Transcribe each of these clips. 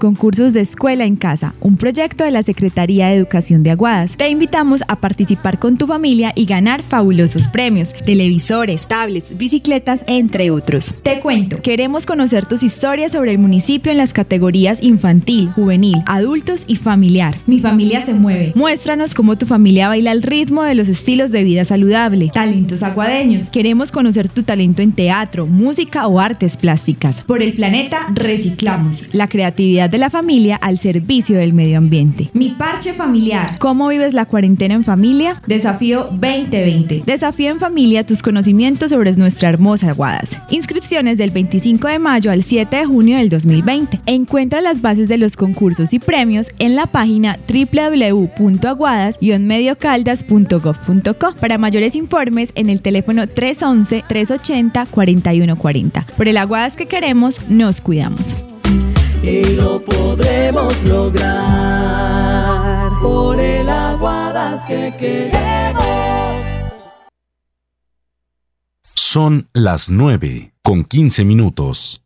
Concursos de Escuela en Casa, un proyecto de la Secretaría de Educación de Aguadas. Te invitamos a participar con tu familia y ganar fabulosos premios, televisores, tablets, bicicletas, entre otros. Te cuento, queremos conocer tus historias sobre el municipio en las categorías infantil, juvenil, adultos y familiar. Mi familia se mueve. Muéstranos cómo tu familia baila al ritmo de los estilos de vida saludable. Talentos aguadeños. Queremos conocer tu talento en teatro, música o artes plásticas. Por el planeta, reciclamos. La creatividad de la familia al servicio del medio ambiente. Mi parche familiar. ¿Cómo vives la cuarentena en familia? Desafío 2020. Desafío en familia tus conocimientos sobre nuestra hermosa Aguadas. Inscripciones del 25 de mayo al 7 de junio del 2020. Encuentra las bases de los concursos y premios en la página www.aguadas-mediocaldas.gov.co. Para mayores informes en el teléfono 311-380-4140. Por el Aguadas que queremos, nos cuidamos y lo podremos lograr por el aguadas que queremos. Son las 9 con 15 minutos.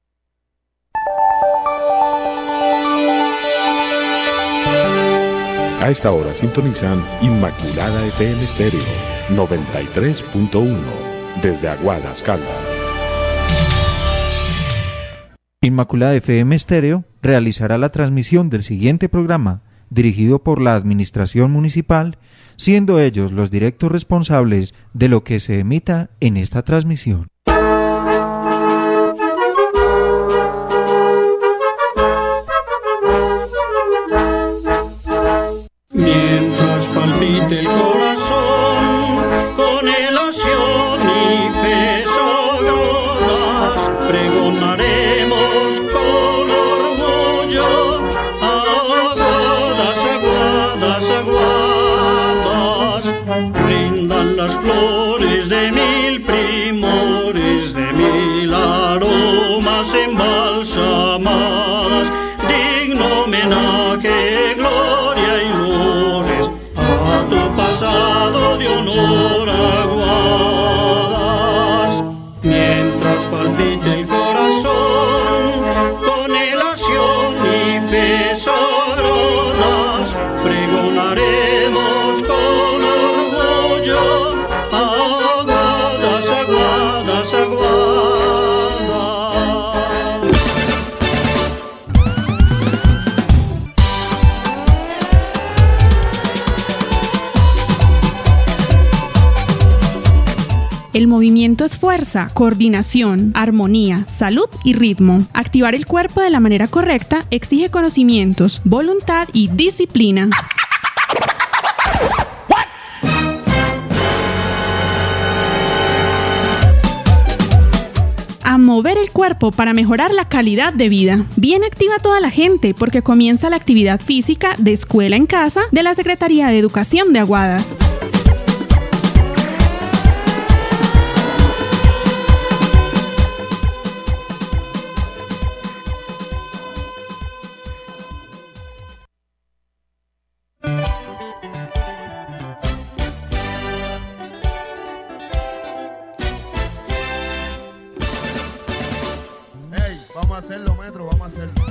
A esta hora sintonizan Inmaculada FM Estéreo 93.1 desde Aguadas Caldas. Inmaculada FM Estéreo realizará la transmisión del siguiente programa, dirigido por la Administración Municipal, siendo ellos los directos responsables de lo que se emita en esta transmisión. Mientras palpite el corazón es fuerza, coordinación, armonía, salud y ritmo. Activar el cuerpo de la manera correcta exige conocimientos, voluntad y disciplina. a mover el cuerpo para mejorar la calidad de vida. Bien activa toda la gente porque comienza la actividad física de escuela en casa de la Secretaría de Educación de Aguadas.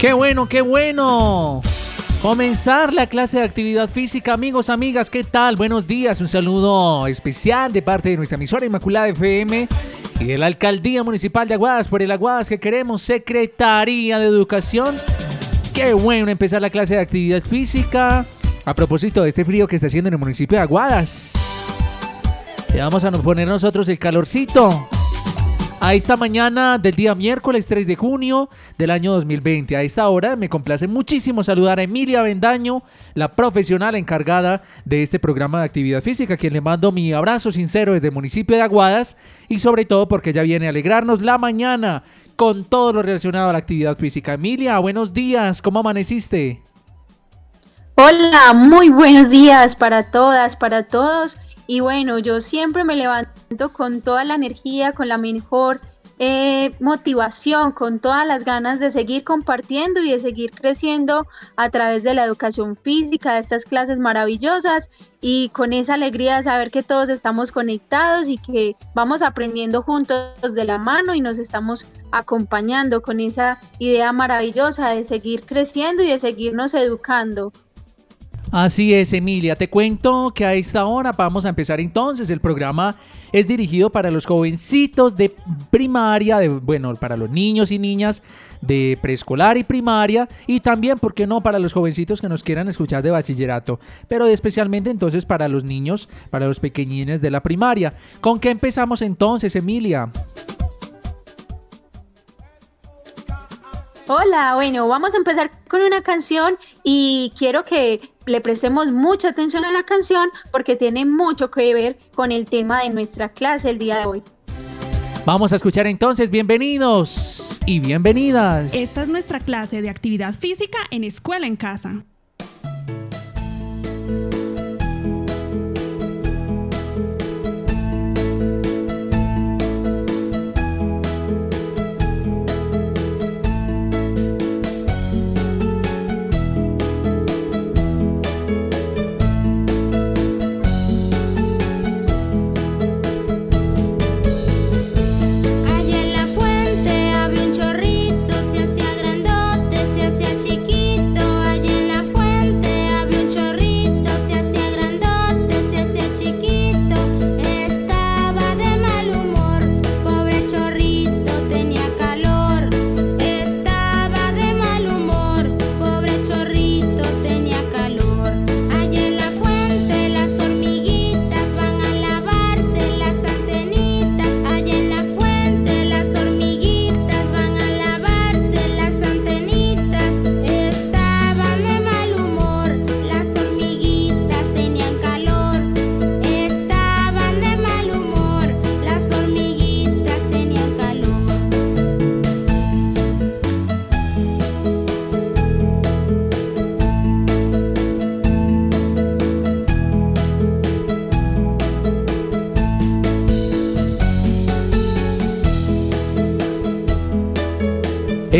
¡Qué bueno, qué bueno! Comenzar la clase de actividad física, amigos, amigas, ¿qué tal? Buenos días, un saludo especial de parte de nuestra emisora Inmaculada FM y de la Alcaldía Municipal de Aguadas por el Aguadas que queremos, Secretaría de Educación. Qué bueno empezar la clase de actividad física. A propósito de este frío que está haciendo en el municipio de Aguadas. Le vamos a poner nosotros el calorcito a esta mañana del día miércoles 3 de junio del año 2020. A esta hora me complace muchísimo saludar a Emilia Bendaño, la profesional encargada de este programa de actividad física, a quien le mando mi abrazo sincero desde el municipio de Aguadas y sobre todo porque ella viene a alegrarnos la mañana con todo lo relacionado a la actividad física. Emilia, buenos días, ¿cómo amaneciste? Hola, muy buenos días para todas, para todos. Y bueno, yo siempre me levanto con toda la energía, con la mejor eh, motivación, con todas las ganas de seguir compartiendo y de seguir creciendo a través de la educación física, de estas clases maravillosas y con esa alegría de saber que todos estamos conectados y que vamos aprendiendo juntos de la mano y nos estamos acompañando con esa idea maravillosa de seguir creciendo y de seguirnos educando. Así es, Emilia. Te cuento que a esta hora vamos a empezar entonces. El programa es dirigido para los jovencitos de primaria, de, bueno, para los niños y niñas de preescolar y primaria y también, ¿por qué no?, para los jovencitos que nos quieran escuchar de bachillerato, pero especialmente entonces para los niños, para los pequeñines de la primaria. ¿Con qué empezamos entonces, Emilia? Hola, bueno, vamos a empezar con una canción y quiero que le prestemos mucha atención a la canción porque tiene mucho que ver con el tema de nuestra clase el día de hoy. Vamos a escuchar entonces, bienvenidos y bienvenidas. Esta es nuestra clase de actividad física en escuela en casa.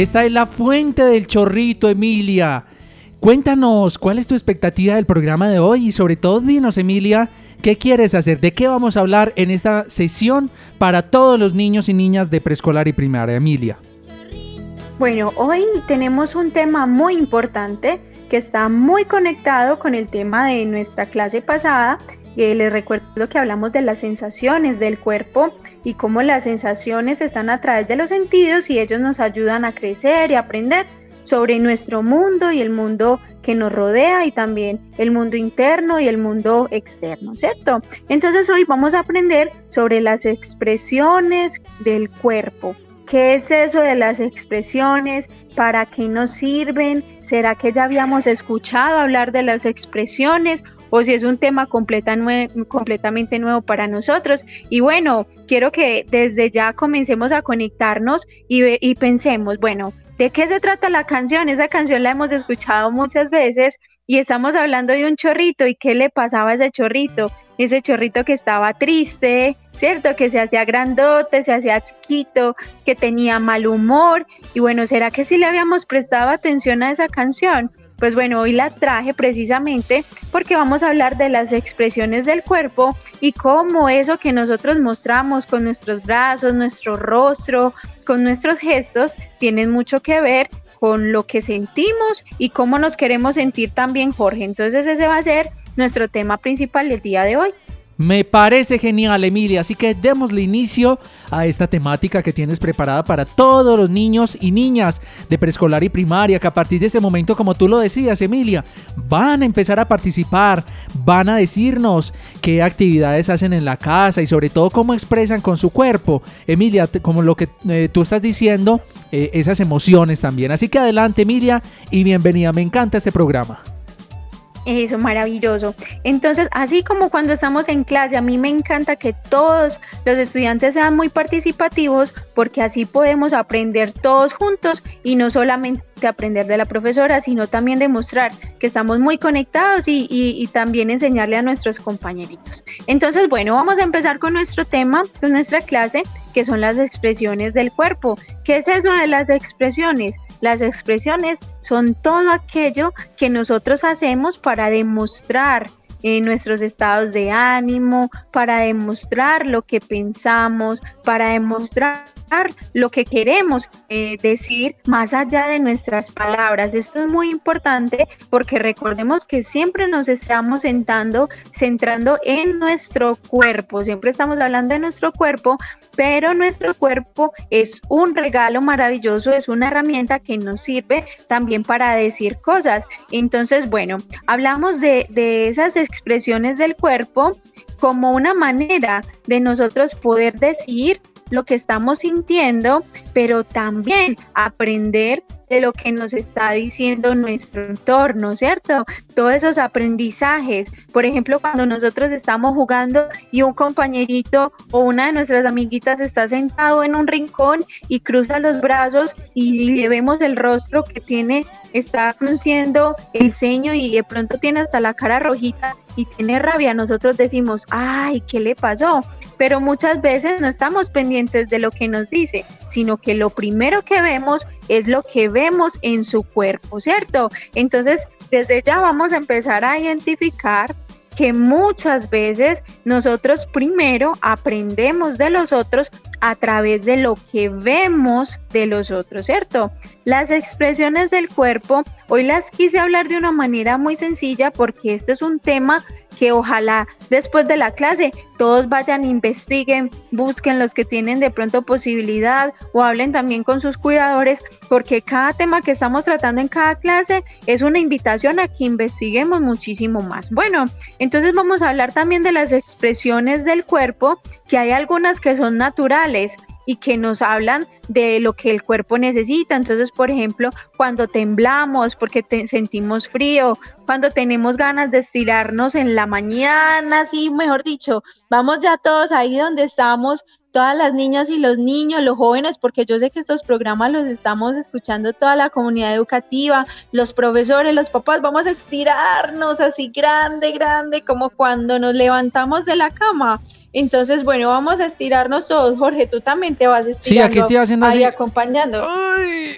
Esta es la fuente del chorrito, Emilia. Cuéntanos, ¿cuál es tu expectativa del programa de hoy? Y sobre todo, dinos, Emilia, ¿qué quieres hacer? ¿De qué vamos a hablar en esta sesión para todos los niños y niñas de preescolar y primaria, Emilia? Bueno, hoy tenemos un tema muy importante que está muy conectado con el tema de nuestra clase pasada eh, les recuerdo que hablamos de las sensaciones del cuerpo y cómo las sensaciones están a través de los sentidos y ellos nos ayudan a crecer y aprender sobre nuestro mundo y el mundo que nos rodea y también el mundo interno y el mundo externo, ¿cierto? Entonces hoy vamos a aprender sobre las expresiones del cuerpo. ¿Qué es eso de las expresiones? ¿Para qué nos sirven? ¿Será que ya habíamos escuchado hablar de las expresiones o si es un tema completamente nuevo para nosotros. Y bueno, quiero que desde ya comencemos a conectarnos y, y pensemos, bueno, ¿de qué se trata la canción? Esa canción la hemos escuchado muchas veces y estamos hablando de un chorrito y qué le pasaba a ese chorrito. Ese chorrito que estaba triste, ¿cierto? Que se hacía grandote, se hacía chiquito, que tenía mal humor. Y bueno, ¿será que sí le habíamos prestado atención a esa canción? Pues bueno, hoy la traje precisamente porque vamos a hablar de las expresiones del cuerpo y cómo eso que nosotros mostramos con nuestros brazos, nuestro rostro, con nuestros gestos, tienen mucho que ver con lo que sentimos y cómo nos queremos sentir también, Jorge. Entonces ese va a ser nuestro tema principal del día de hoy. Me parece genial, Emilia. Así que démosle inicio a esta temática que tienes preparada para todos los niños y niñas de preescolar y primaria, que a partir de ese momento, como tú lo decías, Emilia, van a empezar a participar, van a decirnos qué actividades hacen en la casa y sobre todo cómo expresan con su cuerpo. Emilia, como lo que eh, tú estás diciendo, eh, esas emociones también. Así que adelante, Emilia, y bienvenida. Me encanta este programa. Eso, maravilloso. Entonces, así como cuando estamos en clase, a mí me encanta que todos los estudiantes sean muy participativos porque así podemos aprender todos juntos y no solamente aprender de la profesora, sino también demostrar que estamos muy conectados y, y, también enseñarle a nuestros compañeritos. Entonces, bueno, vamos a empezar con nuestro tema, con nuestra clase, que son las expresiones del cuerpo. ¿Qué es eso de las expresiones? Las expresiones son todo aquello que nosotros hacemos para demostrar en nuestros estados de ánimo, para demostrar lo que pensamos, para demostrar lo que queremos eh, decir más allá de nuestras palabras. Esto es muy importante porque recordemos que siempre nos estamos sentando, centrando en nuestro cuerpo, siempre estamos hablando de nuestro cuerpo, pero nuestro cuerpo es un regalo maravilloso, es una herramienta que nos sirve también para decir cosas. Entonces, bueno, hablamos de, de esas expresiones del cuerpo como una manera de nosotros poder decir lo que estamos sintiendo, pero también aprender de lo que nos está diciendo nuestro entorno, ¿cierto? Todos esos aprendizajes. Por ejemplo, cuando nosotros estamos jugando y un compañerito o una de nuestras amiguitas está sentado en un rincón y cruza los brazos y le vemos el rostro que tiene, está frunciendo el ceño y de pronto tiene hasta la cara rojita y tiene rabia, nosotros decimos, ay, ¿qué le pasó? Pero muchas veces no estamos pendientes de lo que nos dice, sino que lo primero que vemos es lo que vemos en su cuerpo, ¿cierto? Entonces, desde ya vamos a empezar a identificar que muchas veces nosotros primero aprendemos de los otros a través de lo que vemos de los otros, ¿cierto? Las expresiones del cuerpo, hoy las quise hablar de una manera muy sencilla porque este es un tema que ojalá después de la clase todos vayan, investiguen, busquen los que tienen de pronto posibilidad o hablen también con sus cuidadores, porque cada tema que estamos tratando en cada clase es una invitación a que investiguemos muchísimo más. Bueno, entonces vamos a hablar también de las expresiones del cuerpo, que hay algunas que son naturales y que nos hablan de lo que el cuerpo necesita. Entonces, por ejemplo, cuando temblamos porque sentimos frío, cuando tenemos ganas de estirarnos en la mañana, sí, mejor dicho, vamos ya todos ahí donde estamos, todas las niñas y los niños, los jóvenes, porque yo sé que estos programas los estamos escuchando toda la comunidad educativa, los profesores, los papás, vamos a estirarnos así grande, grande, como cuando nos levantamos de la cama entonces, bueno, vamos a estirarnos todos. Jorge, tú también te vas estirando. Sí, aquí estoy haciendo ahí así. acompañando. Ay,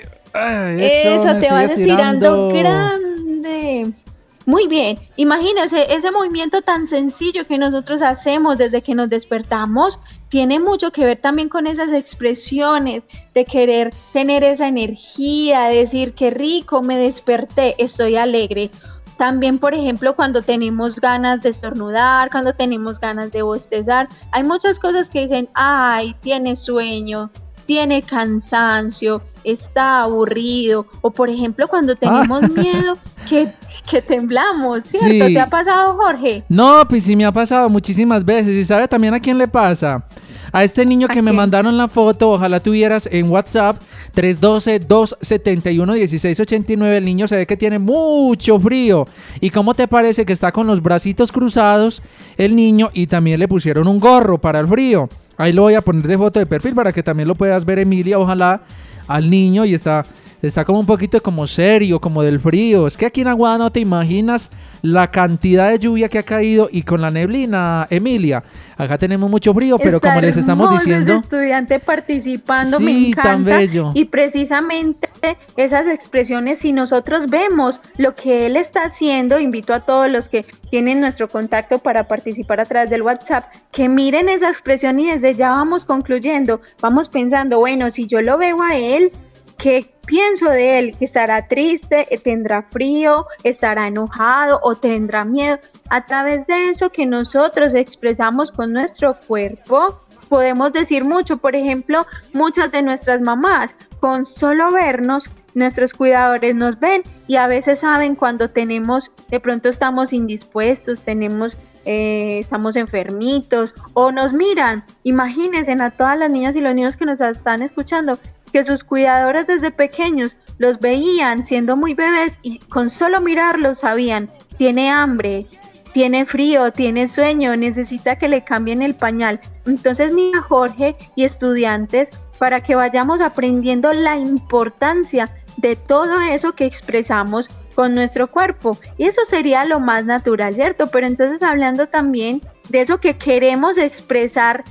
eso, te vas estirando. grande. Muy bien, imagínense, ese movimiento tan sencillo que nosotros hacemos desde que nos despertamos tiene mucho que ver también con esas expresiones de querer tener esa energía, decir que rico, me desperté, estoy alegre. También, por ejemplo, cuando tenemos ganas de estornudar, cuando tenemos ganas de bostezar, hay muchas cosas que dicen, ay, tiene sueño, tiene cansancio, está aburrido, o por ejemplo cuando tenemos miedo que, que, temblamos, ¿cierto? ¿Te ha pasado, Jorge? No, pues sí me ha pasado muchísimas veces. ¿Y sabe también a quién le pasa? A este niño que me mandaron la foto, ojalá tuvieras en WhatsApp, 312-271-1689. El niño se ve que tiene mucho frío. ¿Y cómo te parece que está con los bracitos cruzados el niño y también le pusieron un gorro para el frío? Ahí lo voy a poner de foto de perfil para que también lo puedas ver, Emilia. Ojalá al niño y está está como un poquito como serio, como del frío. Es que aquí en Aguada no te imaginas la cantidad de lluvia que ha caído y con la neblina, Emilia. Acá tenemos mucho frío, pero como les estamos diciendo. Ese estudiante participando, me encanta. Tan bello. Y precisamente esas expresiones, si nosotros vemos lo que él está haciendo, invito a todos los que tienen nuestro contacto para participar a través del WhatsApp, que miren esa expresión y desde ya vamos concluyendo, vamos pensando, bueno, si yo lo veo a él, ¿qué pienso de él? ¿Estará triste? ¿Tendrá frío? ¿Estará enojado? ¿O tendrá miedo? A través de eso que nosotros expresamos con nuestro cuerpo, podemos decir mucho. Por ejemplo, muchas de nuestras mamás, con solo vernos, nuestros cuidadores nos ven y a veces saben cuando tenemos, de pronto estamos indispuestos, tenemos eh, estamos enfermitos o nos miran. Imagínense a todas las niñas y los niños que nos están escuchando que sus cuidadores desde pequeños los veían siendo muy bebés y con solo mirarlos sabían, tiene hambre, tiene frío, tiene sueño, necesita que le cambien el pañal. Entonces, mira Jorge y estudiantes, para que vayamos aprendiendo la importancia de todo eso que expresamos con nuestro cuerpo. Y eso sería lo más natural, ¿cierto? Pero entonces hablando también de eso que queremos expresar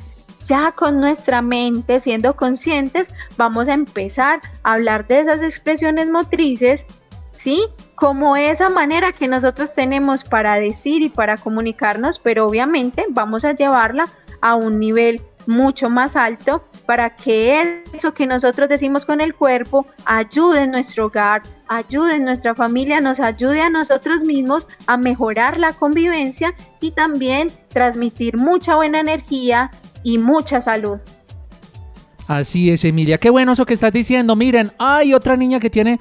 ya con nuestra mente, siendo conscientes, vamos a empezar a hablar de esas expresiones motrices, ¿sí? Como esa manera que nosotros tenemos para decir y para comunicarnos, pero obviamente vamos a llevarla a un nivel mucho más alto para que eso que nosotros decimos con el cuerpo ayude en nuestro hogar, ayude en nuestra familia, nos ayude a nosotros mismos a mejorar la convivencia y también transmitir mucha buena energía y mucha salud. Así es, Emilia. Qué bueno eso que estás diciendo. Miren, hay otra niña que tiene,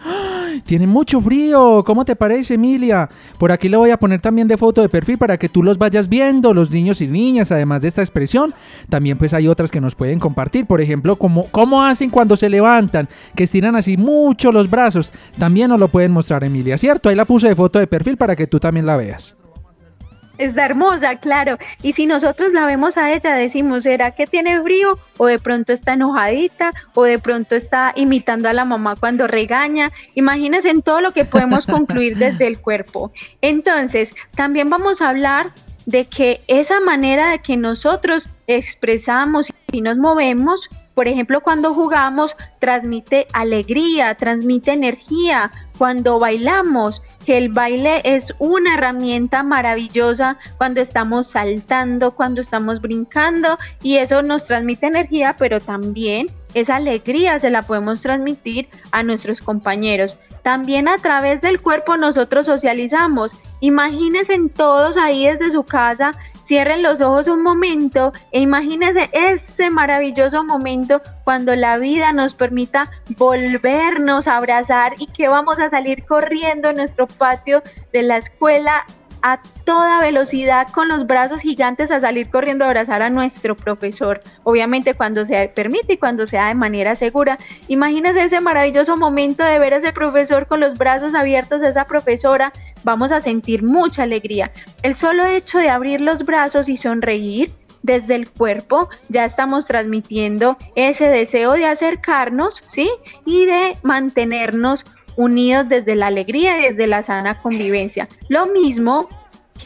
tiene mucho frío. ¿Cómo te parece, Emilia? Por aquí le voy a poner también de foto de perfil para que tú los vayas viendo, los niños y niñas, además de esta expresión. También pues hay otras que nos pueden compartir. Por ejemplo, cómo, cómo hacen cuando se levantan, que estiran así mucho los brazos. También nos lo pueden mostrar, Emilia, ¿cierto? Ahí la puse de foto de perfil para que tú también la veas. Está hermosa, claro. Y si nosotros la vemos a ella, decimos, ¿será que tiene frío? O de pronto está enojadita, o de pronto está imitando a la mamá cuando regaña. Imagínense en todo lo que podemos concluir desde el cuerpo. Entonces, también vamos a hablar de que esa manera de que nosotros expresamos y nos movemos, por ejemplo, cuando jugamos, transmite alegría, transmite energía. Cuando bailamos, que el baile es una herramienta maravillosa cuando estamos saltando, cuando estamos brincando y eso nos transmite energía, pero también esa alegría se la podemos transmitir a nuestros compañeros. También a través del cuerpo nosotros socializamos. Imagínense todos ahí desde su casa Cierren los ojos un momento e imagínense ese maravilloso momento cuando la vida nos permita volvernos a abrazar y que vamos a salir corriendo en nuestro patio de la escuela a toda velocidad con los brazos gigantes a salir corriendo a abrazar a nuestro profesor. Obviamente cuando se permite y cuando sea de manera segura. Imagínense ese maravilloso momento de ver a ese profesor con los brazos abiertos, a esa profesora. Vamos a sentir mucha alegría. El solo hecho de abrir los brazos y sonreír desde el cuerpo ya estamos transmitiendo ese deseo de acercarnos, ¿sí? Y de mantenernos unidos desde la alegría y desde la sana convivencia. Lo mismo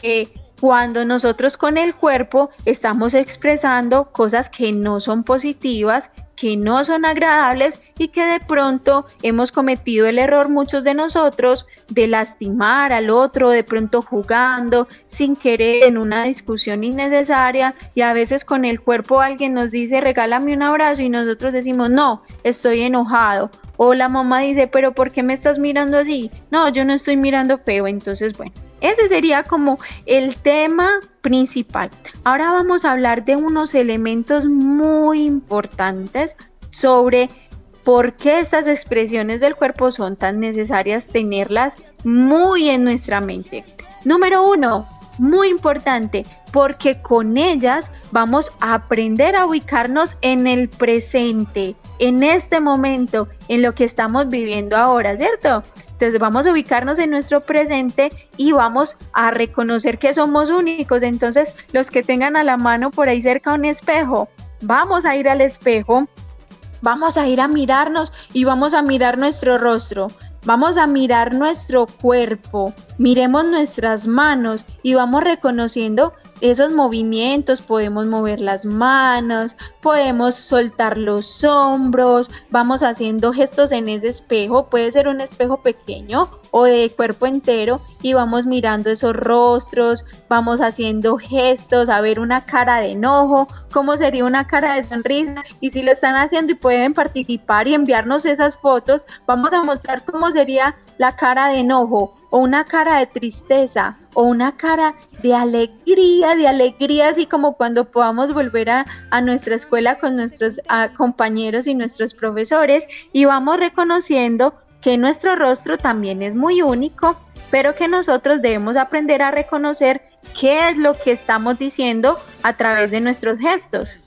que cuando nosotros con el cuerpo estamos expresando cosas que no son positivas, que no son agradables y que de pronto hemos cometido el error muchos de nosotros de lastimar al otro, de pronto jugando sin querer en una discusión innecesaria y a veces con el cuerpo alguien nos dice regálame un abrazo y nosotros decimos no, estoy enojado o la mamá dice pero ¿por qué me estás mirando así? No, yo no estoy mirando feo, entonces bueno. Ese sería como el tema principal. Ahora vamos a hablar de unos elementos muy importantes sobre por qué estas expresiones del cuerpo son tan necesarias tenerlas muy en nuestra mente. Número uno, muy importante, porque con ellas vamos a aprender a ubicarnos en el presente, en este momento, en lo que estamos viviendo ahora, ¿cierto? Entonces vamos a ubicarnos en nuestro presente y vamos a reconocer que somos únicos. Entonces los que tengan a la mano por ahí cerca un espejo, vamos a ir al espejo, vamos a ir a mirarnos y vamos a mirar nuestro rostro. Vamos a mirar nuestro cuerpo, miremos nuestras manos y vamos reconociendo esos movimientos, podemos mover las manos, podemos soltar los hombros, vamos haciendo gestos en ese espejo, puede ser un espejo pequeño o de cuerpo entero y vamos mirando esos rostros, vamos haciendo gestos, a ver una cara de enojo, cómo sería una cara de sonrisa y si lo están haciendo y pueden participar y enviarnos esas fotos, vamos a mostrar cómo sería la cara de enojo o una cara de tristeza o una cara de alegría, de alegría, así como cuando podamos volver a, nuestra escuela con nuestros compañeros y nuestros profesores y vamos reconociendo que nuestro rostro también es muy único, pero que nosotros debemos aprender a reconocer qué es lo que estamos diciendo a través de nuestros gestos.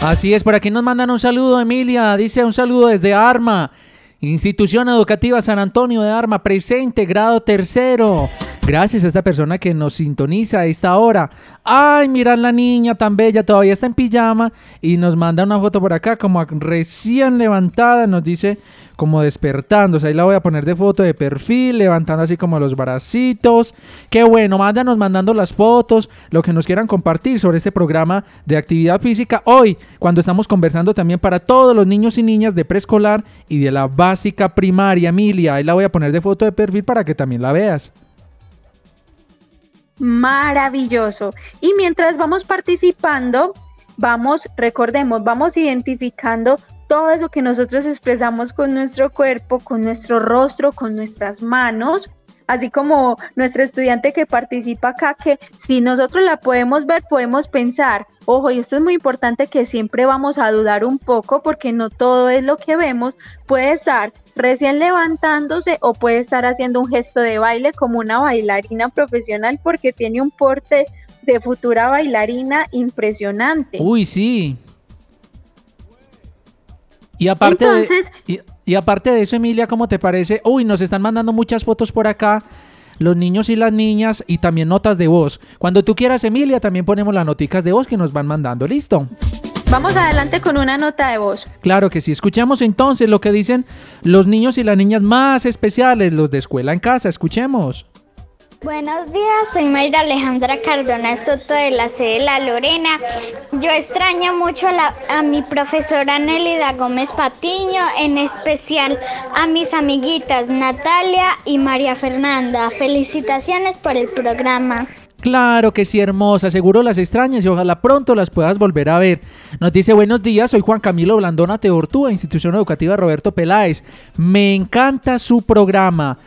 Así es, por aquí nos mandan un saludo, Emilia. Dice un saludo desde Arma, Institución Educativa San Antonio de Arma, presente, grado tercero. Gracias a esta persona que nos sintoniza a esta hora. Ay, mira la niña tan bella, todavía está en pijama y nos manda una foto por acá como recién levantada, nos dice como despertándose. Ahí la voy a poner de foto de perfil, levantando así como los bracitos. Qué bueno, mándanos mandando las fotos, lo que nos quieran compartir sobre este programa de actividad física. Hoy, cuando estamos conversando también para todos los niños y niñas de preescolar y de la básica primaria, Emilia. Ahí la voy a poner de foto de perfil para que también la veas. Maravilloso. Y mientras vamos participando, vamos, recordemos, vamos identificando todo eso que nosotros expresamos con nuestro cuerpo, con nuestro rostro, con nuestras manos, así como nuestra estudiante que participa acá, que si nosotros la podemos ver, podemos pensar, ojo, y esto es muy importante que siempre vamos a dudar un poco porque no todo es lo que vemos, puede estar recién levantándose o puede estar haciendo un gesto de baile como una bailarina profesional porque tiene un porte de futura bailarina impresionante. Uy, sí. Y aparte, de, y, aparte de eso, Emilia, ¿cómo te parece? Uy, nos están mandando muchas fotos por acá los niños y las niñas y también notas de voz. Cuando tú quieras, Emilia, también ponemos las noticas de voz que nos van mandando. ¿Listo? Vamos adelante con una nota de voz. Claro que sí. Escuchemos entonces lo que dicen los niños y las niñas más especiales, los de escuela en casa. Escuchemos. Buenos días, soy Mayra Alejandra Cardona Soto de la sede de La Lorena. Yo extraño mucho a, mi profesora Nélida Gómez Patiño, en especial a mis amiguitas Natalia y María Fernanda. Felicitaciones por el programa. Claro que sí, hermosa. Seguro las extrañas y ojalá pronto las puedas volver a ver. Nos dice buenos días, soy Juan Camilo Blandona Teortúa, Institución Educativa Roberto Peláez. Me encanta su programa.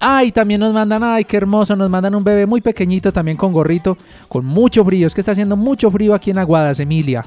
Ay, también nos mandan, ay, qué hermoso, nos mandan un bebé muy pequeñito también con gorrito, con mucho frío. Es que está haciendo mucho frío aquí en Aguadas, Emilia.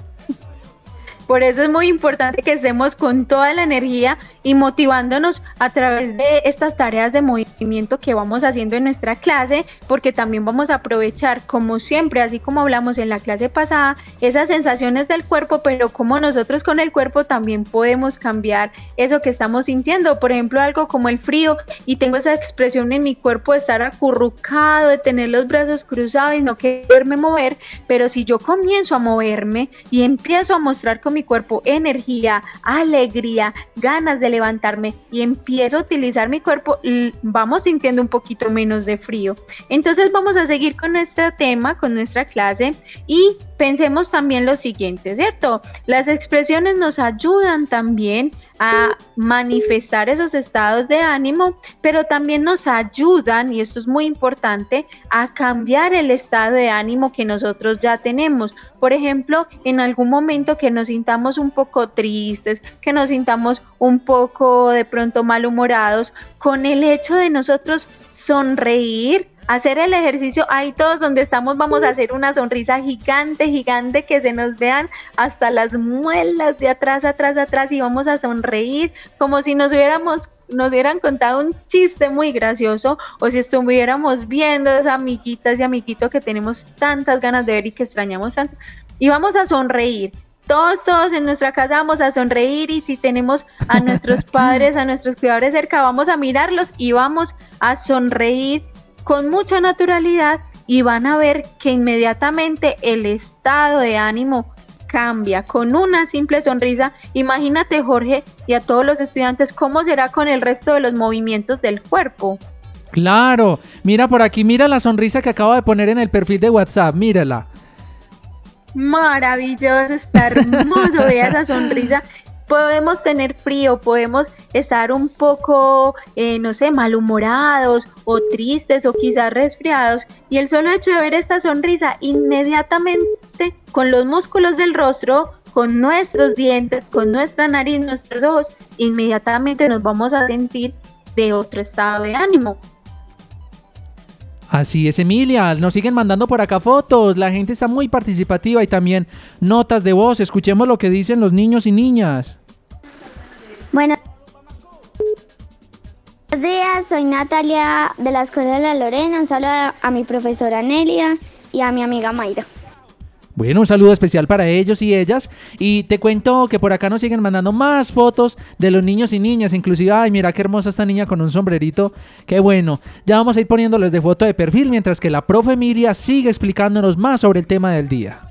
Por eso es muy importante que estemos con toda la energía y motivándonos a través de estas tareas de movimiento que vamos haciendo en nuestra clase, porque también vamos a aprovechar, como siempre, así como hablamos en la clase pasada, esas sensaciones del cuerpo, pero como nosotros con el cuerpo también podemos cambiar eso que estamos sintiendo. Por ejemplo, algo como el frío y tengo esa expresión en mi cuerpo de estar acurrucado, de tener los brazos cruzados y no quererme mover, pero si yo comienzo a moverme y empiezo a mostrar con cuerpo energía, alegría, ganas de levantarme y empiezo a utilizar mi cuerpo, vamos sintiendo un poquito menos de frío. Entonces vamos a seguir con nuestro tema, con nuestra clase y pensemos también lo siguiente, ¿cierto? Las expresiones nos ayudan también a manifestar esos estados de ánimo, pero también nos ayudan, y esto es muy importante, a cambiar el estado de ánimo que nosotros ya tenemos. Por ejemplo, en algún momento que nos sintamos un poco tristes, que nos sintamos un poco de pronto malhumorados, con el hecho de nosotros sonreír, hacer el ejercicio, ahí todos donde estamos vamos a hacer una sonrisa gigante, gigante, que se nos vean hasta las muelas de atrás, atrás, atrás y vamos a sonreír como si nos hubiéramos nos hubieran contado un chiste muy gracioso o si estuviéramos viendo a esas amiguitas y amiguitos que tenemos tantas ganas de ver y que extrañamos tanto. Y vamos a sonreír. Todos, todos en nuestra casa vamos a sonreír y si tenemos a nuestros padres, a nuestros cuidadores cerca, vamos a mirarlos y vamos a sonreír con mucha naturalidad y van a ver que inmediatamente el estado de ánimo cambia con una simple sonrisa. Imagínate Jorge y a todos los estudiantes cómo será con el resto de los movimientos del cuerpo. Claro, mira por aquí, mira la sonrisa que acabo de poner en el perfil de WhatsApp, mírala. Maravilloso, está hermoso, vea esa sonrisa podemos tener frío, podemos estar un poco, eh, no sé, malhumorados o tristes o quizás resfriados y el solo hecho de ver esta sonrisa inmediatamente con los músculos del rostro, con nuestros dientes, con nuestra nariz, nuestros ojos, inmediatamente nos vamos a sentir de otro estado de ánimo. Así es, Emilia. Nos siguen mandando por acá fotos. La gente está muy participativa y también notas de voz. Escuchemos lo que dicen los niños y niñas. Buenos días, soy Natalia de la Escuela de la Lorena. Un saludo a, mi profesora Nelia y a mi amiga Mayra. Bueno, un saludo especial para ellos y ellas. Y te cuento que por acá nos siguen mandando más fotos de los niños y niñas. Inclusive, ay, mira qué hermosa esta niña con un sombrerito. Qué bueno. Ya vamos a ir poniéndoles de foto de perfil mientras que la profe Emilia sigue explicándonos más sobre el tema del día.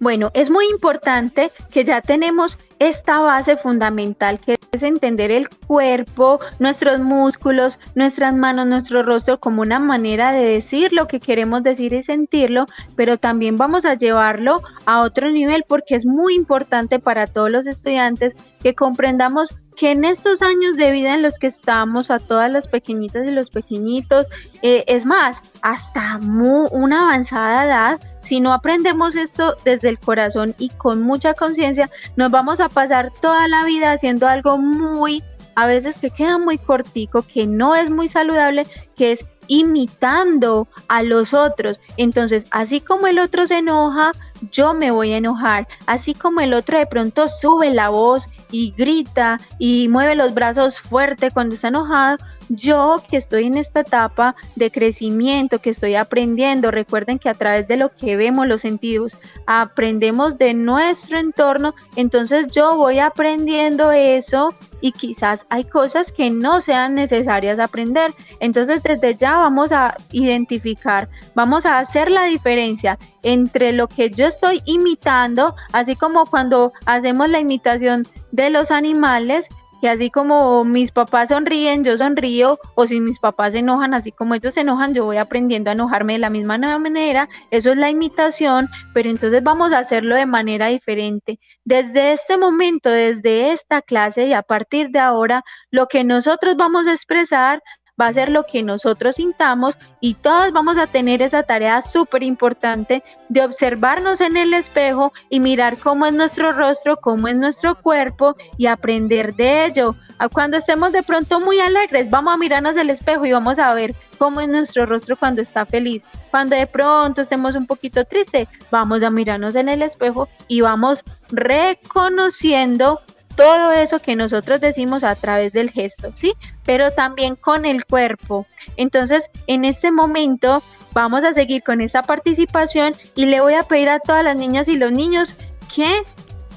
Bueno, es muy importante que ya tenemos esta base fundamental que es entender el cuerpo, nuestros músculos, nuestras manos, nuestro rostro como una manera de decir lo que queremos decir y sentirlo, pero también vamos a llevarlo a otro nivel porque es muy importante para todos los estudiantes que comprendamos que en estos años de vida en los que estamos, a todas las pequeñitas y los pequeñitos, eh, es más, hasta una avanzada edad, si no aprendemos esto desde el corazón y con mucha conciencia, nos vamos a pasar toda la vida haciendo algo muy, a veces que queda muy cortico, que no es muy saludable, que es imitando a los otros. Entonces, así como el otro se enoja, yo me voy a enojar. Así como el otro de pronto sube la voz y grita y mueve los brazos fuerte cuando está enojado, yo que estoy en esta etapa de crecimiento, que estoy aprendiendo, recuerden que a través de lo que vemos los sentidos, aprendemos de nuestro entorno, entonces yo voy aprendiendo eso y quizás hay cosas que no sean necesarias aprender. Entonces desde ya vamos a identificar, vamos a hacer la diferencia entre lo que yo estoy imitando, así como cuando hacemos la imitación de los animales, que así como mis papás sonríen, yo sonrío, o si mis papás se enojan, así como ellos se enojan, yo voy aprendiendo a enojarme de la misma manera, eso es la imitación, pero entonces vamos a hacerlo de manera diferente. Desde este momento, desde esta clase y a partir de ahora, lo que nosotros vamos a expresar va a ser lo que nosotros sintamos y todos vamos a tener esa tarea súper importante de observarnos en el espejo y mirar cómo es nuestro rostro, cómo es nuestro cuerpo y aprender de ello. Cuando estemos de pronto muy alegres, vamos a mirarnos el espejo y vamos a ver cómo es nuestro rostro cuando está feliz. Cuando de pronto estemos un poquito tristes, vamos a mirarnos en el espejo y vamos reconociendo todo eso que nosotros decimos a través del gesto, ¿sí? Pero también con el cuerpo. Entonces, en este momento vamos a seguir con esta participación y le voy a pedir a todas las niñas y los niños que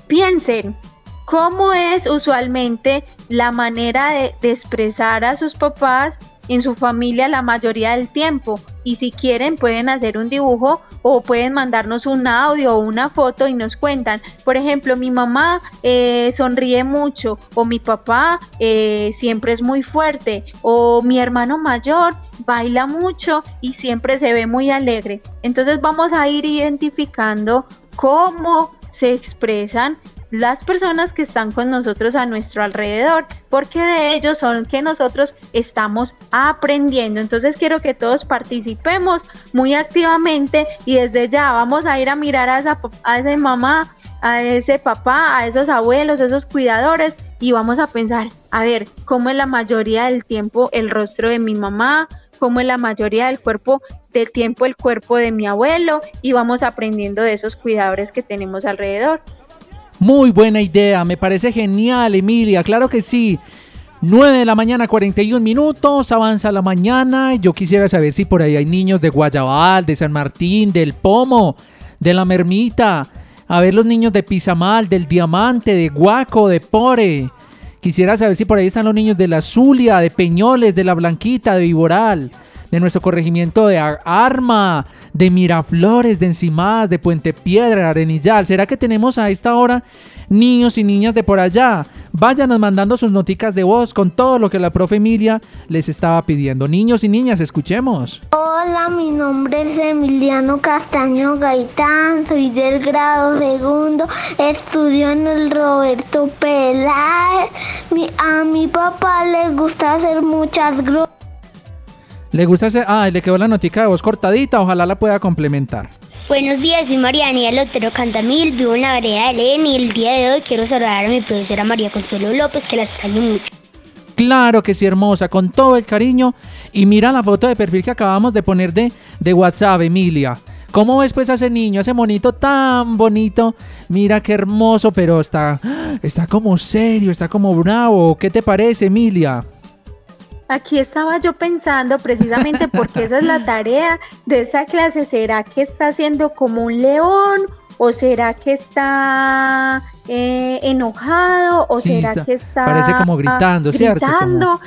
piensen cómo es usualmente la manera de, de expresar a sus papás en su familia la mayoría del tiempo y si quieren pueden hacer un dibujo o pueden mandarnos un audio o una foto y nos cuentan. Por ejemplo, mi mamá eh, sonríe mucho o mi papá eh, siempre es muy fuerte o mi hermano mayor baila mucho y siempre se ve muy alegre. Entonces vamos a ir identificando cómo se expresan las personas que están con nosotros a nuestro alrededor, porque de ellos son que nosotros estamos aprendiendo. Entonces quiero que todos participemos muy activamente y desde ya vamos a ir a mirar a esa, a mamá, a ese papá, a esos abuelos, a esos cuidadores y vamos a pensar, a ver, cómo es la mayoría del tiempo el rostro de mi mamá, cómo es la mayoría del cuerpo del tiempo el cuerpo de mi abuelo y vamos aprendiendo de esos cuidadores que tenemos alrededor. Muy buena idea, me parece genial, Emilia, claro que sí. 9 de la mañana, 41 minutos, avanza la mañana. Yo quisiera saber si por ahí hay niños de Guayabal, de San Martín, del Pomo, de la Mermita. A ver los niños de Pizamal, del Diamante, de Guaco, de Pore. Quisiera saber si por ahí están los niños de la Zulia, de Peñoles, de la Blanquita, de Viboral, de nuestro corregimiento de Arma, de Miraflores, de Encimadas, de Puente Piedra, Arenillal. ¿Será que tenemos a esta hora niños y niñas de por allá? Váyanos mandando sus noticas de voz con todo lo que la profe Emilia les estaba pidiendo. Niños y niñas, escuchemos. Hola, mi nombre es Emiliano Castaño Gaitán, soy del grado segundo, estudio en el Roberto Peláez. a mi papá le gusta hacer muchas ¿Le gusta hacer? Ah, le quedó la notica de voz cortadita, ojalá la pueda complementar. Buenos días, soy Mariana Lotero Cantamil, vivo en la vereda de Len y el día de hoy quiero saludar a mi profesora María Consuelo López, que la extraño mucho. Claro que sí, hermosa, con todo el cariño. Y mira la foto de perfil que acabamos de poner de, de WhatsApp, Emilia. ¿Cómo ves pues a ese niño, a ese monito tan bonito? Mira qué hermoso, pero está, está como serio, está como bravo. ¿Qué te parece, Emilia? Aquí estaba yo pensando precisamente porque esa es la tarea de esa clase. ¿Será que está haciendo como un león? ¿O será que está eh, enojado? ¿O Sí, será está- que está parece como gritando, ¿cierto? gritando?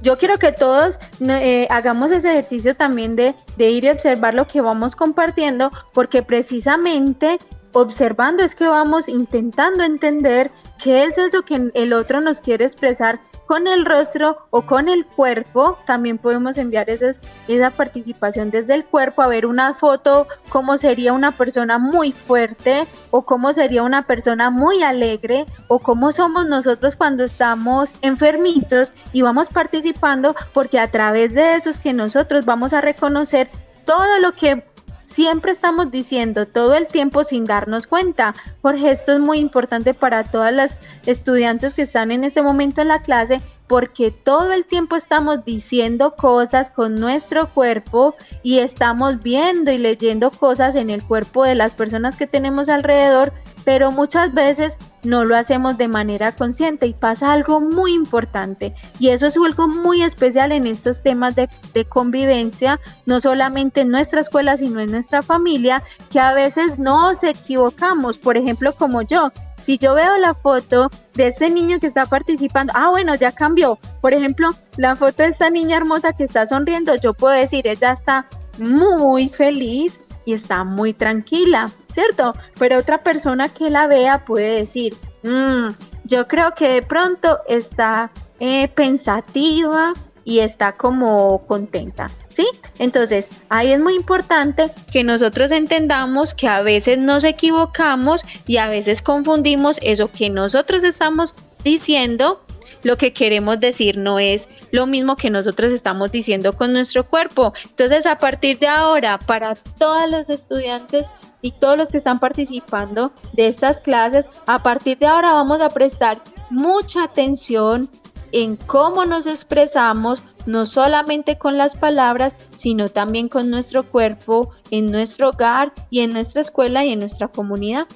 Yo quiero que todos eh, hagamos ese ejercicio también de, de ir y observar lo que vamos compartiendo, porque precisamente observando es que vamos intentando entender qué es eso que el otro nos quiere expresar con el rostro o con el cuerpo. También podemos enviar esas- esa participación desde el cuerpo, a ver una foto, cómo sería una persona muy fuerte o cómo sería una persona muy alegre o cómo somos nosotros cuando estamos enfermitos y vamos participando porque a través de eso es que nosotros vamos a reconocer todo lo que siempre estamos diciendo todo el tiempo sin darnos cuenta. Jorge, esto es muy importante para todas las estudiantes que están en este momento en la clase porque todo el tiempo estamos diciendo cosas con nuestro cuerpo y estamos viendo y leyendo cosas en el cuerpo de las personas que tenemos alrededor, pero muchas veces no lo hacemos de manera consciente y pasa algo muy importante y eso es algo muy especial en estos temas de, de convivencia, no solamente en nuestra escuela, sino en nuestra familia, que a veces nos equivocamos, por ejemplo, como yo, si yo veo la foto de este niño que está participando, ah, bueno, ya cambió. Por ejemplo, la foto de esta niña hermosa que está sonriendo, yo puedo decir, ella está muy feliz y está muy tranquila, ¿cierto? Pero otra persona que la vea puede decir, "Mm, yo creo que de pronto está eh, pensativa y está como contenta, ¿sí? Entonces, ahí es muy importante que nosotros entendamos que a veces nos equivocamos y a veces confundimos eso que nosotros estamos diciendo lo que queremos decir no es lo mismo que nosotros estamos diciendo con nuestro cuerpo. Entonces, a partir de ahora, para todos los estudiantes y todos los que están participando de estas clases, a partir de ahora vamos a prestar mucha atención en cómo nos expresamos, no solamente con las palabras, sino también con nuestro cuerpo, en nuestro hogar y en nuestra escuela y en nuestra comunidad.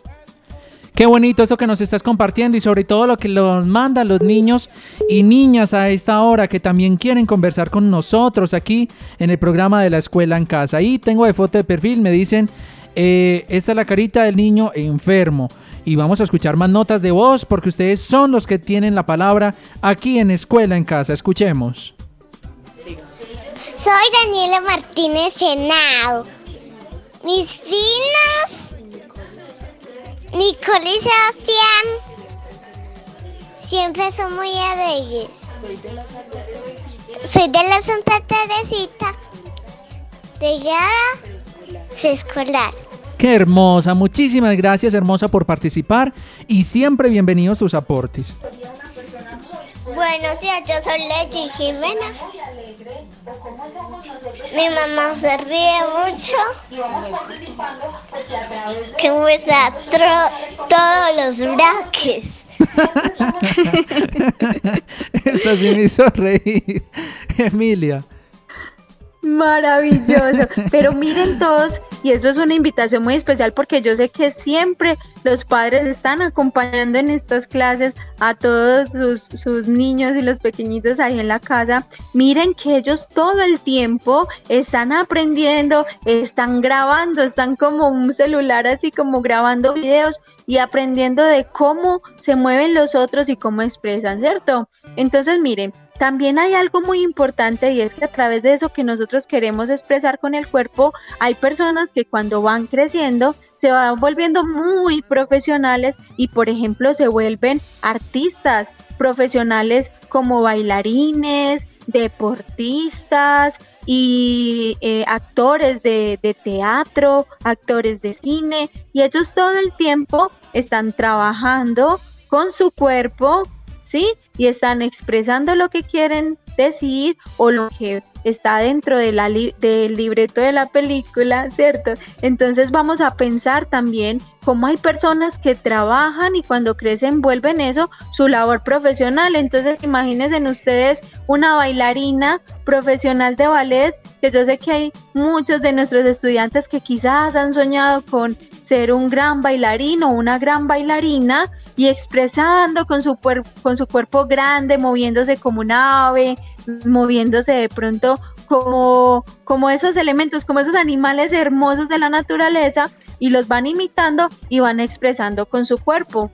Qué bonito eso que nos estás compartiendo y sobre todo lo que nos mandan los niños y niñas a esta hora que también quieren conversar con nosotros aquí en el programa de la escuela en casa. Ahí tengo de foto de perfil, me dicen, eh, esta es la carita del niño enfermo. Y vamos a escuchar más notas de voz porque ustedes son los que tienen la palabra aquí en escuela en casa. Escuchemos. Soy Daniela Martínez Henao. Mis finos, Nicole y Sebastián, siempre son muy alegres. Soy de la Santa Teresita, de grada escolar. Qué hermosa, muchísimas gracias hermosa por participar y siempre bienvenidos tus aportes. Buenos días, yo soy Leti Jimena. Mi mamá se ríe mucho. Que tro- todos los braques. Esta sí me hizo reír. Emilia. Maravilloso. Pero miren todos, y eso es una invitación muy especial porque yo sé que siempre los padres están acompañando en estas clases a todos sus, sus niños y los pequeñitos ahí en la casa. Miren que ellos todo el tiempo están aprendiendo, están grabando, están como un celular así como grabando videos y aprendiendo de cómo se mueven los otros y cómo expresan, ¿cierto? Entonces, miren, también hay algo muy importante y es que a través de eso que nosotros queremos expresar con el cuerpo, hay personas que cuando van creciendo se van volviendo muy profesionales y por ejemplo se vuelven artistas profesionales como bailarines, deportistas y eh, actores de, de teatro, actores de cine y ellos todo el tiempo están trabajando con su cuerpo, ¿sí? Y están expresando lo que quieren decir o lo que está dentro del libreto de la película, ¿cierto? Entonces vamos a pensar también cómo hay personas que trabajan y cuando crecen vuelven eso su labor profesional. Entonces imagínense ustedes una bailarina profesional de ballet, que yo sé que hay muchos de nuestros estudiantes que quizás han soñado con ser un gran bailarín o una gran bailarina y expresando con su, con su cuerpo grande, moviéndose como un ave, moviéndose de pronto como, como esos elementos, como esos animales hermosos de la naturaleza y los van imitando y van expresando con su cuerpo.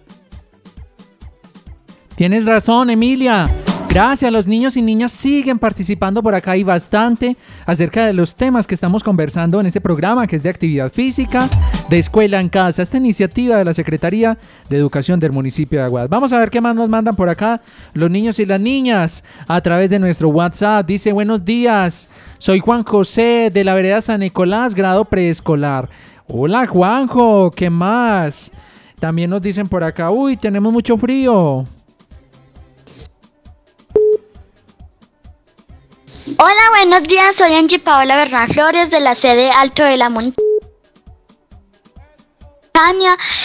Tienes razón, Emilia. Gracias, los niños y niñas siguen participando por acá y bastante acerca de los temas que estamos conversando en este programa, que es de actividad física, de escuela en casa, esta iniciativa de la Secretaría de Educación del municipio de Aguadas. Vamos a ver qué más nos mandan por acá los niños y las niñas a través de nuestro WhatsApp. Dice, buenos días, soy Juan José de la vereda San Nicolás, grado preescolar. Hola Juanjo, ¿qué más? También nos dicen por acá, uy, tenemos mucho frío. Hola, buenos días. Soy Angie Paola Bernal Flores de la sede Alto de la Montaña.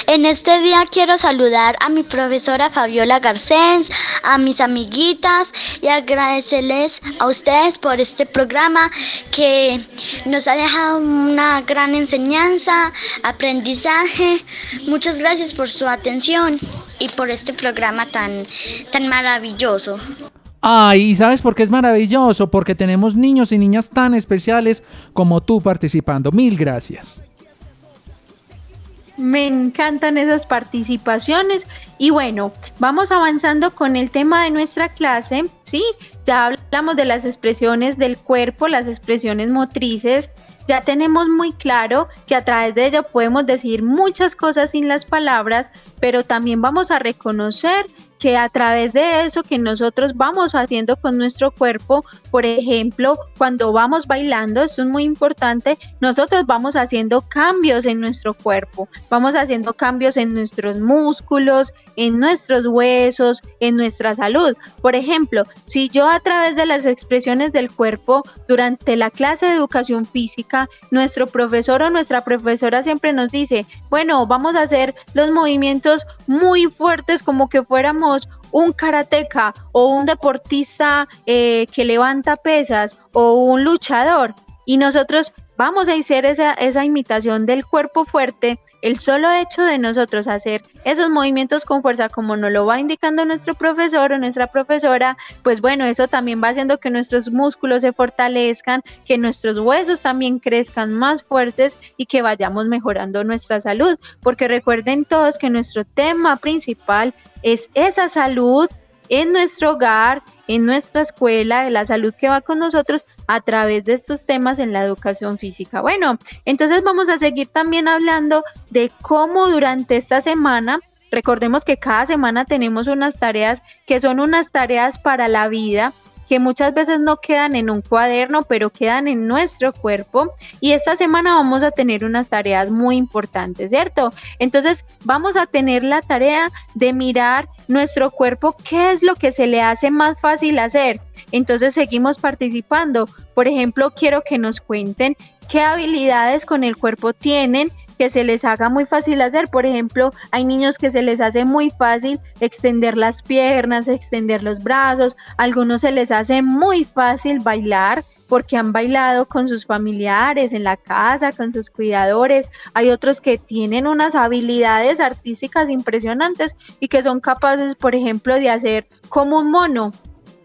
En este día quiero saludar a mi profesora Fabiola Garcés, a mis amiguitas y agradecerles a ustedes por este programa que nos ha dejado una gran enseñanza, aprendizaje. Muchas gracias por su atención y por este programa tan, tan maravilloso. Ay, ¿y sabes por qué es maravilloso? Porque tenemos niños y niñas tan especiales como tú participando. Mil gracias. Me encantan esas participaciones y bueno, vamos avanzando con el tema de nuestra clase, ¿sí? Ya hablamos de las expresiones del cuerpo, las expresiones motrices, ya tenemos muy claro que a través de ello podemos decir muchas cosas sin las palabras, pero también vamos a reconocer que a través de eso que nosotros vamos haciendo con nuestro cuerpo, por ejemplo, cuando vamos bailando, esto es muy importante, nosotros vamos haciendo cambios en nuestro cuerpo, vamos haciendo cambios en nuestros músculos, en nuestros huesos, en nuestra salud. Por ejemplo, si yo a través de las expresiones del cuerpo durante la clase de educación física, nuestro profesor o nuestra profesora siempre nos dice, bueno, vamos a hacer los movimientos muy fuertes como que fuéramos un karateca o un deportista eh, que levanta pesas o un luchador y nosotros vamos a hacer esa, imitación del cuerpo fuerte, el solo hecho de nosotros hacer esos movimientos con fuerza como nos lo va indicando nuestro profesor o nuestra profesora, pues bueno, eso también va haciendo que nuestros músculos se fortalezcan, que nuestros huesos también crezcan más fuertes y que vayamos mejorando nuestra salud, porque recuerden todos que nuestro tema principal es esa salud en nuestro hogar, en nuestra escuela, de la salud que va con nosotros a través de estos temas en la educación física. Bueno, entonces vamos a seguir también hablando de cómo durante esta semana, recordemos que cada semana tenemos unas tareas que son unas tareas para la vida, que muchas veces no quedan en un cuaderno, pero quedan en nuestro cuerpo. Y esta semana vamos a tener unas tareas muy importantes, ¿cierto? Entonces vamos a tener la tarea de mirar nuestro cuerpo, qué es lo que se le hace más fácil hacer. Entonces seguimos participando. Por ejemplo, quiero que nos cuenten qué habilidades con el cuerpo tienen que se les haga muy fácil hacer. Por ejemplo, hay niños que se les hace muy fácil extender las piernas, extender los brazos. Algunos se les hace muy fácil bailar porque han bailado con sus familiares en la casa, con sus cuidadores. Hay otros que tienen unas habilidades artísticas impresionantes y que son capaces, por ejemplo, de hacer como un mono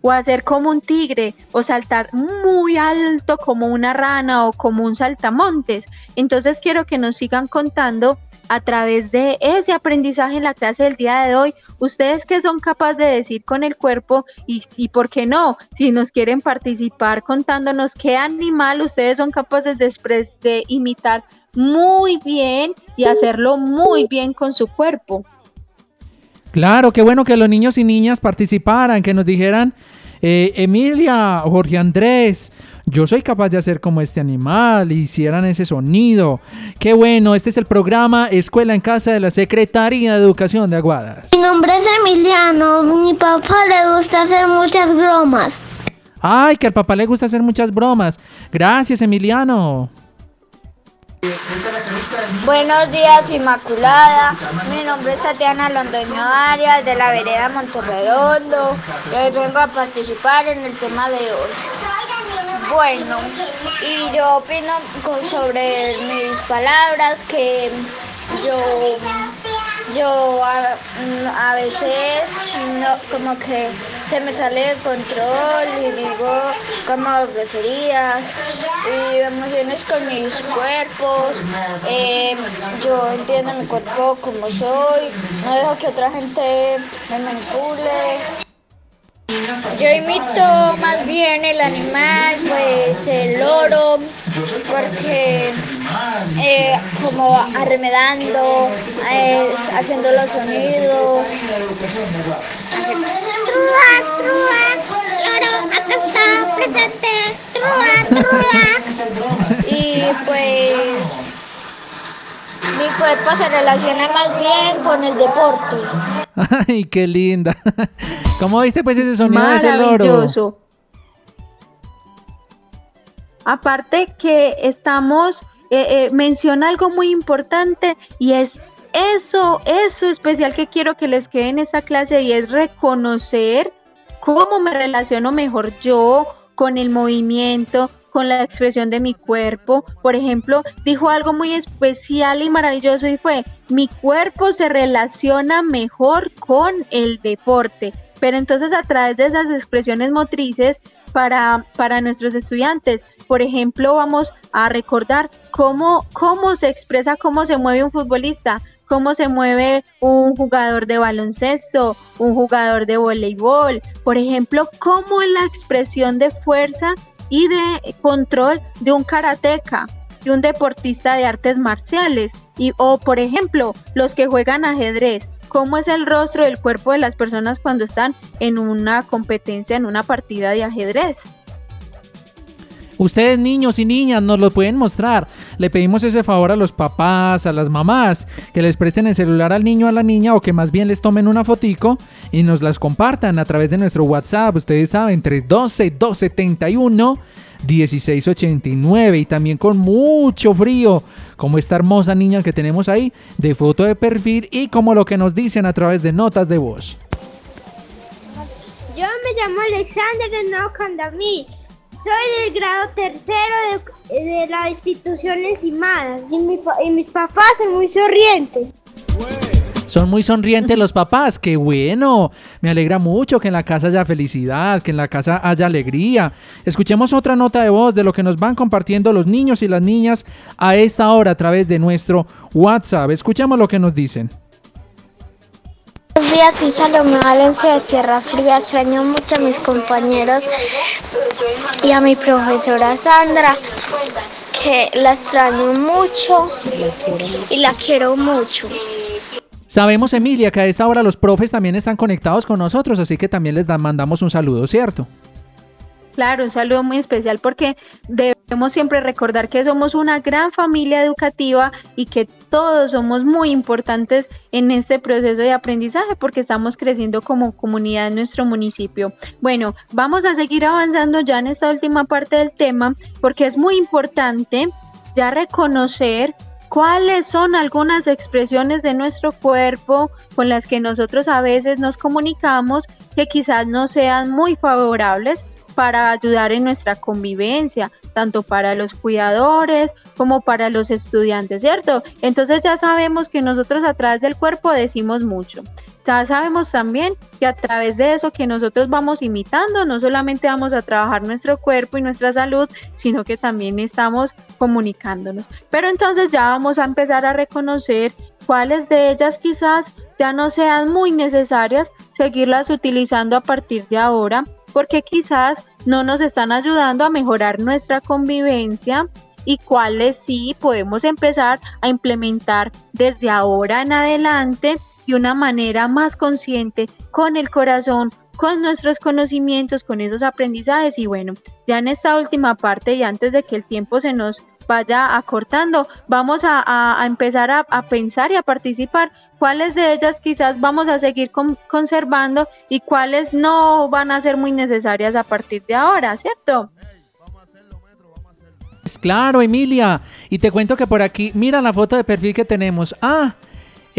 o hacer como un tigre o saltar muy alto como una rana o como un saltamontes. Entonces quiero que nos sigan contando a través de ese aprendizaje en la clase del día de hoy, ustedes que son capaces de decir con el cuerpo y, y por qué no, si nos quieren participar contándonos qué animal ustedes son capaces de, de imitar muy bien y hacerlo muy bien con su cuerpo. Claro, qué bueno que los niños y niñas participaran, que nos dijeran, eh, Emilia, Jorge Andrés, yo soy capaz de hacer como este animal, hicieran ese sonido. Qué bueno, este es el programa Escuela en Casa de la Secretaría de Educación de Aguadas. Mi nombre es Emiliano. Mi papá le gusta hacer muchas bromas. Ay, que al papá le gusta hacer muchas bromas. Gracias, Emiliano. Buenos días, Inmaculada. Mi nombre es Tatiana Londoño Arias de la vereda Monterredondo y hoy vengo a participar en el tema de hoy. Bueno, y yo opino sobre mis palabras que yo yo a, a veces no, como que se me sale el control y digo como groserías y emociones con mis cuerpos. Eh, yo entiendo mi cuerpo como soy, no dejo que otra gente me manipule. Yo imito más bien el animal, pues el loro, porque eh, como arremedando, eh, haciendo los sonidos. Trua, trua, loro, acá está presente. Trua, trua. Y pues mi cuerpo se relaciona más bien con el deporte. Ay, qué linda. ¿Cómo viste pues ese sonido de ese loro? Maravilloso. Aparte que estamos, eh, eh, menciona algo muy importante y es eso, eso especial que quiero que les quede en esta clase y es reconocer cómo me relaciono mejor yo con el movimiento, con la expresión de mi cuerpo. Por ejemplo, dijo algo muy especial y maravilloso y fue, mi cuerpo se relaciona mejor con el deporte. Pero entonces a través de esas expresiones motrices para, para nuestros estudiantes, por ejemplo, vamos a recordar cómo, cómo se expresa, cómo se mueve un futbolista, cómo se mueve un jugador de baloncesto, un jugador de voleibol, por ejemplo, cómo es la expresión de fuerza y de control de un karateca, de un deportista de artes marciales, y, o por ejemplo, los que juegan ajedrez, cómo es el rostro del cuerpo de las personas cuando están en una competencia, en una partida de ajedrez. Ustedes niños y niñas nos lo pueden mostrar. Le pedimos ese favor a los papás, a las mamás, que les presten el celular al niño o a la niña o que más bien les tomen una fotico y nos las compartan a través de nuestro WhatsApp. Ustedes saben, 312-271. 1689 y también con mucho frío, como esta hermosa niña que tenemos ahí, de foto de perfil y como lo que nos dicen a través de notas de voz. Yo me llamo Alexander de Nuevo Candamí. Soy del grado tercero de, de la institución Encimadas y, mi pa- y mis papás son muy sonrientes. Son muy sonrientes los papás, qué bueno. Me alegra mucho que en la casa haya felicidad, que en la casa haya alegría. Escuchemos otra nota de voz de lo que nos van compartiendo los niños y las niñas a esta hora a través de nuestro WhatsApp. Escuchemos lo que nos dicen. Buenos días, soy Salomé Valencia de Tierra Fría. Extraño mucho a mis compañeros y a mi profesora Sandra, que la extraño mucho y la quiero mucho. Sabemos, Emilia, que a esta hora los profes también están conectados con nosotros, así que también les da- mandamos un saludo, ¿cierto? Claro, un saludo muy especial porque debemos siempre recordar que somos una gran familia educativa y que todos somos muy importantes en este proceso de aprendizaje porque estamos creciendo como comunidad en nuestro municipio. Bueno, vamos a seguir avanzando ya en esta última parte del tema porque es muy importante ya reconocer cuáles son algunas expresiones de nuestro cuerpo con las que nosotros a veces nos comunicamos que quizás no sean muy favorables para ayudar en nuestra convivencia, tanto para los cuidadores como para los estudiantes, ¿cierto? Entonces ya sabemos que nosotros a través del cuerpo decimos mucho. Ya sabemos también que a través de eso que nosotros vamos imitando, no solamente vamos a trabajar nuestro cuerpo y nuestra salud, sino que también estamos comunicándonos. Pero entonces ya vamos a empezar a reconocer cuáles de ellas quizás ya no sean muy necesarias seguirlas utilizando a partir de ahora, porque quizás no nos están ayudando a mejorar nuestra convivencia y cuáles sí podemos empezar a implementar desde ahora en adelante de una manera más consciente, con el corazón, con nuestros conocimientos, con esos aprendizajes. Y bueno, ya en esta última parte y antes de que el tiempo se nos vaya acortando, vamos a, a- a empezar a, a pensar y a participar cuáles de ellas quizás vamos a seguir con- conservando y cuáles no van a ser muy necesarias a partir de ahora, ¿cierto? Claro, Emilia. Y te cuento que por aquí, mira la foto de perfil que tenemos. Ah,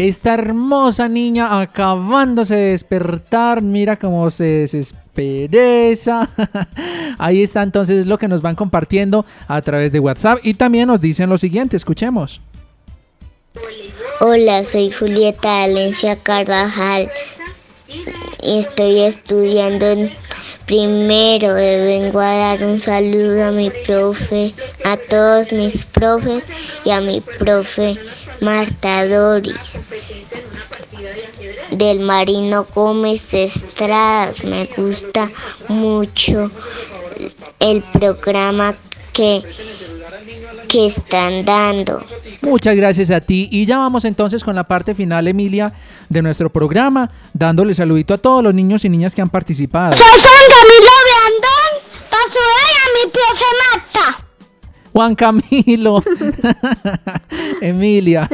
esta hermosa niña acabándose de despertar. Mira cómo se desespereza. Ahí está entonces lo que nos van compartiendo a través de WhatsApp. Y también nos dicen lo siguiente, escuchemos. Hola, soy Julieta Valencia Carvajal estoy estudiando primero. Vengo a dar un saludo a mi profe, a todos mis profes y a mi profe Marta Doris del Marino Gómez Estradas. Me gusta mucho el programa que, que están dando. Muchas gracias a ti. Y ya vamos entonces con la parte final, Emilia, de nuestro programa, dándole saludito a todos los niños y niñas que han participado. Soy Camilo Brandón, a mi profe Marta. Juan Camilo. Emilia.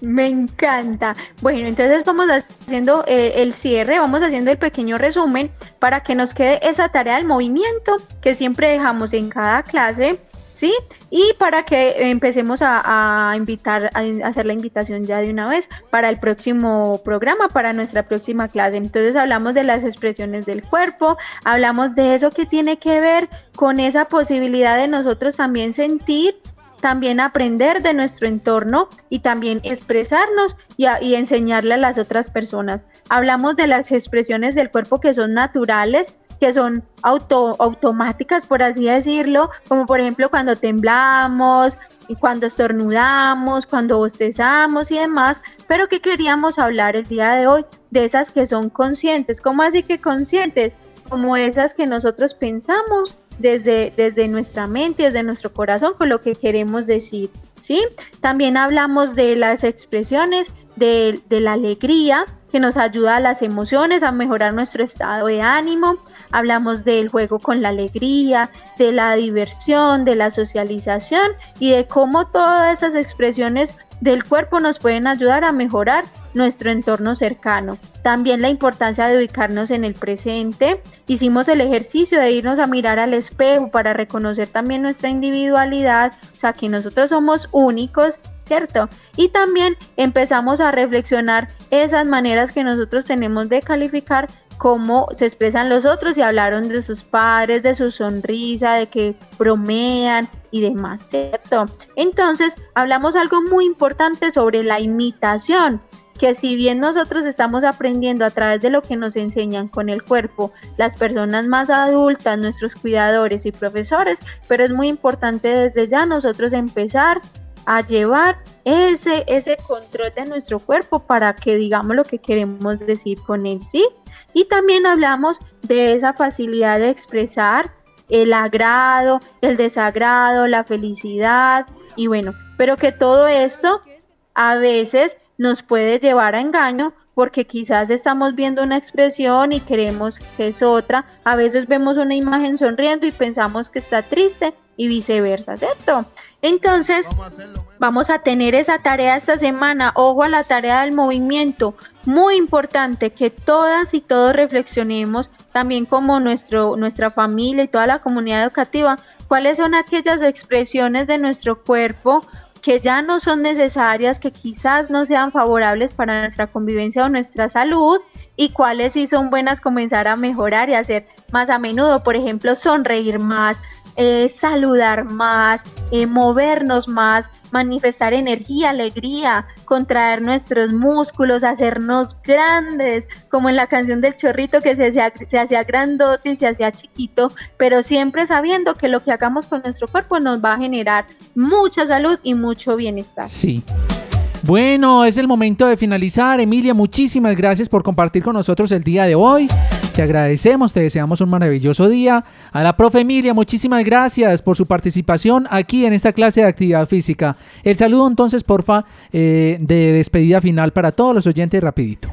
Me encanta. Bueno, entonces vamos haciendo eh, el cierre, vamos haciendo el pequeño resumen para que nos quede esa tarea del movimiento que siempre dejamos en cada clase, ¿sí? Y para que empecemos a, invitar, a hacer la invitación ya de una vez para el próximo programa, para nuestra próxima clase. Entonces hablamos de las expresiones del cuerpo, hablamos de eso que tiene que ver con esa posibilidad de nosotros también sentir también aprender de nuestro entorno y también expresarnos y, enseñarle a las otras personas. Hablamos de las expresiones del cuerpo que son naturales, que son auto, automáticas, por así decirlo, como por ejemplo cuando temblamos, y cuando estornudamos, cuando bostezamos y demás, pero que queríamos hablar el día de hoy de esas que son conscientes. ¿Cómo así que conscientes? Como esas que nosotros pensamos desde, desde nuestra mente, desde nuestro corazón, con lo que queremos decir, ¿sí? También hablamos de las expresiones de, de la alegría, que nos ayuda a las emociones, a mejorar nuestro estado de ánimo. Hablamos del juego con la alegría, de la diversión, de la socialización y de cómo todas esas expresiones del cuerpo nos pueden ayudar a mejorar nuestro entorno cercano. También la importancia de ubicarnos en el presente. Hicimos el ejercicio de irnos a mirar al espejo para reconocer también nuestra individualidad, o sea que nosotros somos únicos, ¿cierto? Y también empezamos a reflexionar esas maneras que nosotros tenemos de calificar cómo se expresan los otros y hablaron de sus padres, de su sonrisa, de que bromean y demás, ¿cierto? Entonces, hablamos algo muy importante sobre la imitación que si bien nosotros estamos aprendiendo a través de lo que nos enseñan con el cuerpo, las personas más adultas, nuestros cuidadores y profesores, pero es muy importante desde ya nosotros empezar a llevar ese, ese control de nuestro cuerpo para que digamos lo que queremos decir con él, ¿sí? Y también hablamos de esa facilidad de expresar el agrado, el desagrado, la felicidad y bueno, pero que todo eso a veces nos puede llevar a engaño porque quizás estamos viendo una expresión y queremos que es otra, a veces vemos una imagen sonriendo y pensamos que está triste y viceversa, ¿cierto? Entonces, vamos a tener esa tarea esta semana, ojo a la tarea del movimiento, muy importante que todas y todos reflexionemos, también como nuestro, nuestra familia y toda la comunidad educativa, cuáles son aquellas expresiones de nuestro cuerpo que ya no son necesarias, que quizás no sean favorables para nuestra convivencia o nuestra salud y cuáles sí son buenas comenzar a mejorar y hacer más a menudo, por ejemplo, sonreír más, eh, saludar más, eh, movernos más, manifestar energía, alegría, contraer nuestros músculos, hacernos grandes, como en la canción del chorrito que se hacía, se hacía grandote y se hacía chiquito, pero siempre sabiendo que lo que hagamos con nuestro cuerpo nos va a generar mucha salud y mucho bienestar. Sí. Bueno, es el momento de finalizar. Emilia, muchísimas gracias por compartir con nosotros el día de hoy. Te agradecemos, te deseamos un maravilloso día. A la profe Emilia, muchísimas gracias por su participación aquí en esta clase de actividad física. El saludo entonces, porfa, eh, de despedida final para todos los oyentes rapidito.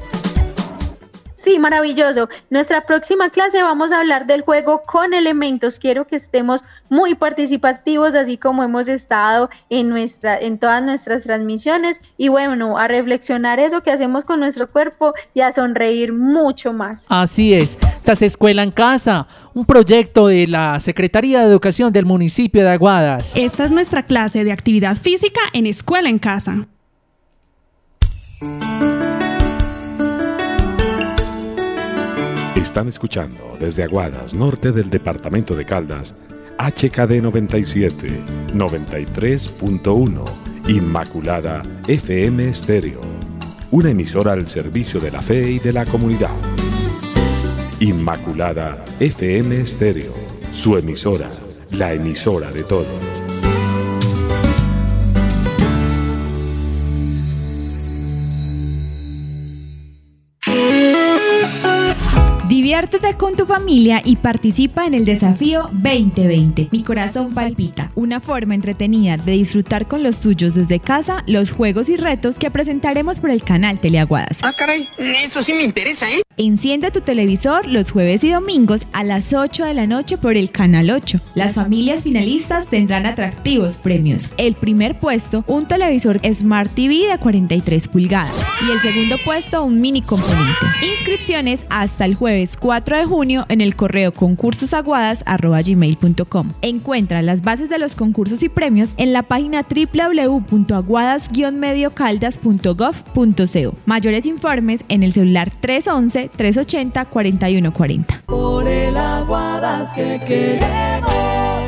Sí, maravilloso. Nuestra próxima clase vamos a hablar del juego con elementos. Quiero que estemos muy participativos, así como hemos estado en, nuestra, en todas nuestras transmisiones. Y bueno, a reflexionar eso que hacemos con nuestro cuerpo y a sonreír mucho más. Así es. Esta Escuela en Casa, un proyecto de la Secretaría de Educación del municipio de Aguadas. Esta es nuestra clase de actividad física en Escuela en Casa. Están escuchando desde Aguadas, norte del departamento de Caldas, HKD 97, 93.1 Inmaculada FM Estéreo. Una emisora al servicio de la fe y de la comunidad. Inmaculada FM Estéreo. Su emisora, la emisora de todos. Diviértete con tu familia y participa en el desafío 2020. Mi corazón palpita. Una forma entretenida de disfrutar con los tuyos desde casa los juegos y retos que presentaremos por el canal Teleaguadas. Ah, caray, eso sí me interesa, ¿eh? Enciende tu televisor los jueves y domingos a las 8 de la noche por el canal 8. Las familias finalistas tendrán atractivos premios. El primer puesto, un televisor Smart TV de 43 pulgadas. Y el segundo puesto, un mini componente. Inscripciones hasta el jueves 4 de junio en el correo concursosaguadas.gmail.com. Encuentra las bases de los concursos y premios en la página www.aguadas-mediocaldas.gov.co. Mayores informes en el celular 311-380-4140. Por el Aguadas que queremos.